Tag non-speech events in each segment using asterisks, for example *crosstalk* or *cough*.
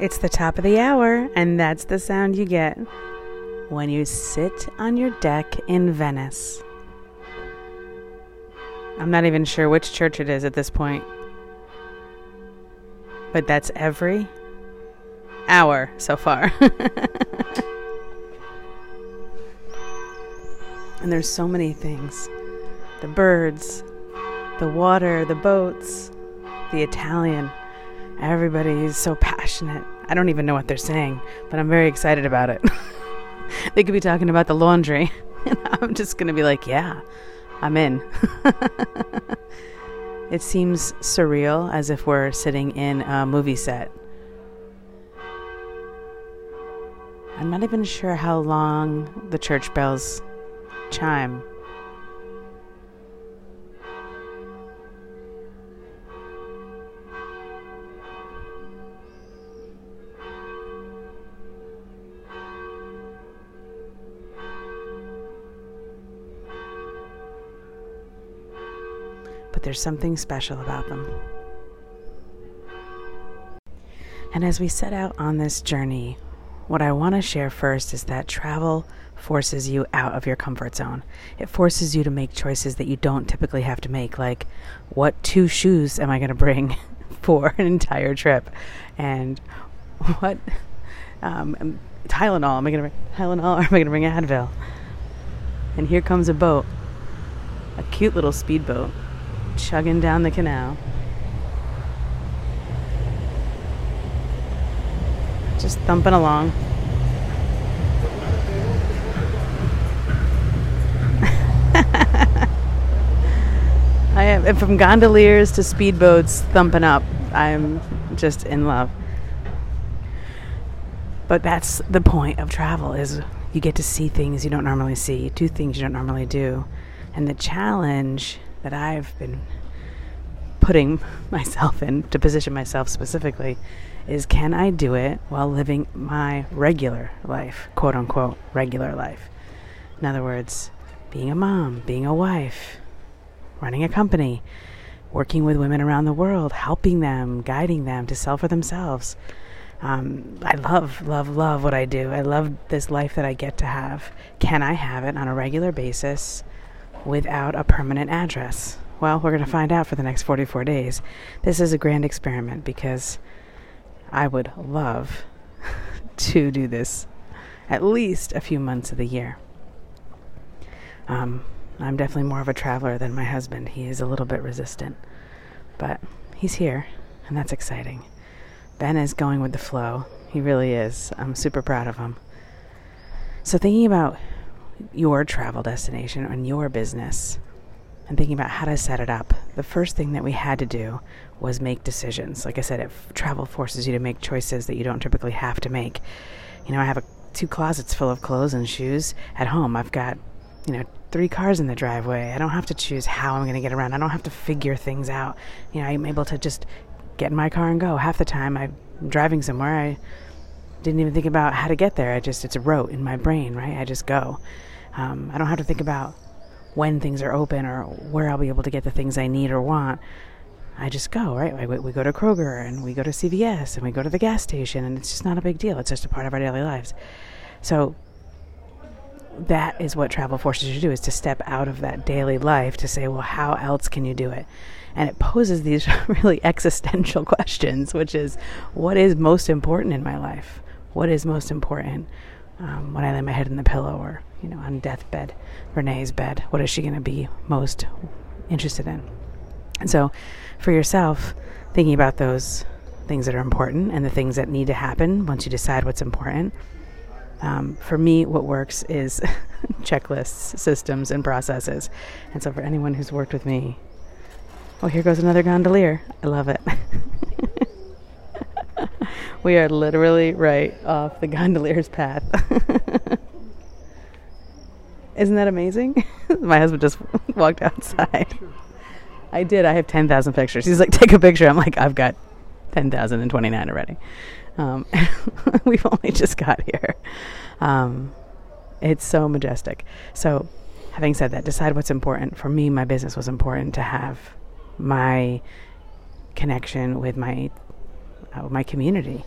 It's the top of the hour, and that's the sound you get when you sit on your deck in Venice. I'm not even sure which church it is at this point. But that's every hour so far. *laughs* and there's so many things the birds, the water, the boats, the Italian. Everybody is so passionate. I don't even know what they're saying, but I'm very excited about it. *laughs* they could be talking about the laundry, *laughs* and I'm just going to be like, yeah, I'm in. *laughs* it seems surreal as if we're sitting in a movie set. I'm not even sure how long the church bells chime. But there's something special about them. And as we set out on this journey, what I want to share first is that travel forces you out of your comfort zone. It forces you to make choices that you don't typically have to make, like what two shoes am I going to bring *laughs* for an entire trip? And what um, Tylenol am I going to bring? Tylenol or am I going to bring Advil? And here comes a boat, a cute little speedboat chugging down the canal. Just thumping along. *laughs* I am from gondoliers to speedboats thumping up. I'm just in love. But that's the point of travel is you get to see things you don't normally see, do things you don't normally do. And the challenge that I've been putting *laughs* myself in to position myself specifically is can I do it while living my regular life, quote unquote, regular life? In other words, being a mom, being a wife, running a company, working with women around the world, helping them, guiding them to sell for themselves. Um, I love, love, love what I do. I love this life that I get to have. Can I have it on a regular basis without a permanent address? Well, we're going to find out for the next 44 days. This is a grand experiment because I would love *laughs* to do this at least a few months of the year. Um, I'm definitely more of a traveler than my husband. He is a little bit resistant, but he's here, and that's exciting. Ben is going with the flow. He really is. I'm super proud of him. So, thinking about your travel destination and your business and thinking about how to set it up, the first thing that we had to do was make decisions. Like I said, it, travel forces you to make choices that you don't typically have to make. You know, I have a, two closets full of clothes and shoes at home. I've got, you know, three cars in the driveway. I don't have to choose how I'm going to get around. I don't have to figure things out. You know, I'm able to just get in my car and go. Half the time I'm driving somewhere, I didn't even think about how to get there. I just, it's a rote in my brain, right? I just go. Um, I don't have to think about when things are open or where I'll be able to get the things I need or want. I just go, right? we go to Kroger and we go to CVS and we go to the gas station, and it's just not a big deal. It's just a part of our daily lives. So that is what travel forces you to do is to step out of that daily life to say, well, how else can you do it? And it poses these *laughs* really existential *laughs* questions, which is what is most important in my life? What is most important um, when I lay my head in the pillow or you know, on deathbed, Renee's bed. What is she going to be most interested in? And so, for yourself, thinking about those things that are important and the things that need to happen once you decide what's important. Um, for me, what works is *laughs* checklists, systems, and processes. And so, for anyone who's worked with me, oh, here goes another gondolier. I love it. *laughs* we are literally right off the *laughs* gondolier's path. Isn't that amazing? *laughs* My husband just *laughs* walked outside. I did. I have 10,000 pictures. He's like, take a picture. I'm like, I've got 10,029 already. Um, we've only just got here. Um, it's so majestic. So, having said that, decide what's important. For me, my business was important to have my connection with my uh, my community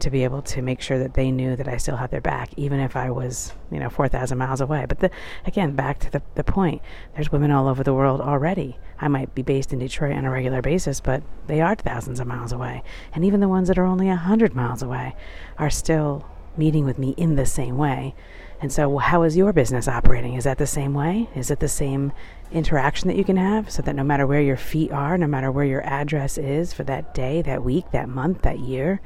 to be able to make sure that they knew that I still had their back, even if I was, you know, 4,000 miles away. But the, again, back to the, the point, there's women all over the world already. I might be based in Detroit on a regular basis, but they are thousands of miles away. And even the ones that are only 100 miles away are still meeting with me in the same way. And so, how is your business operating? Is that the same way? Is it the same interaction that you can have so that no matter where your feet are, no matter where your address is for that day, that week, that month, that year,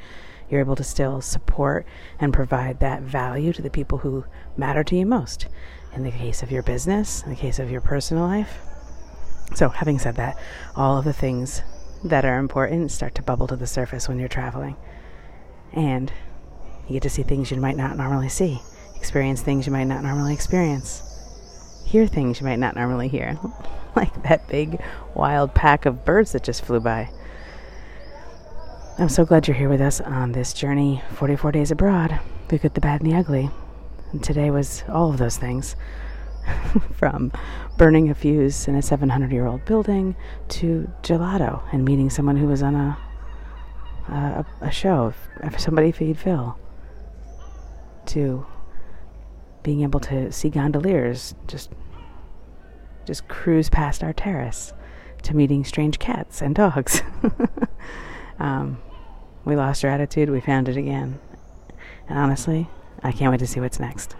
you're able to still support and provide that value to the people who matter to you most in the case of your business, in the case of your personal life. So, having said that, all of the things that are important start to bubble to the surface when you're traveling. And you get to see things you might not normally see, experience things you might not normally experience, hear things you might not normally hear, *laughs* like that big wild pack of birds that just flew by. I'm so glad you're here with us on this journey 44 days abroad, the good, the bad, and the ugly. And today was all of those things *laughs* from burning a fuse in a 700 year old building to gelato and meeting someone who was on a, a, a show, somebody feed Phil, to being able to see gondoliers just just cruise past our terrace to meeting strange cats and dogs. *laughs* Um, we lost our attitude, we found it again. And honestly, I can't wait to see what's next.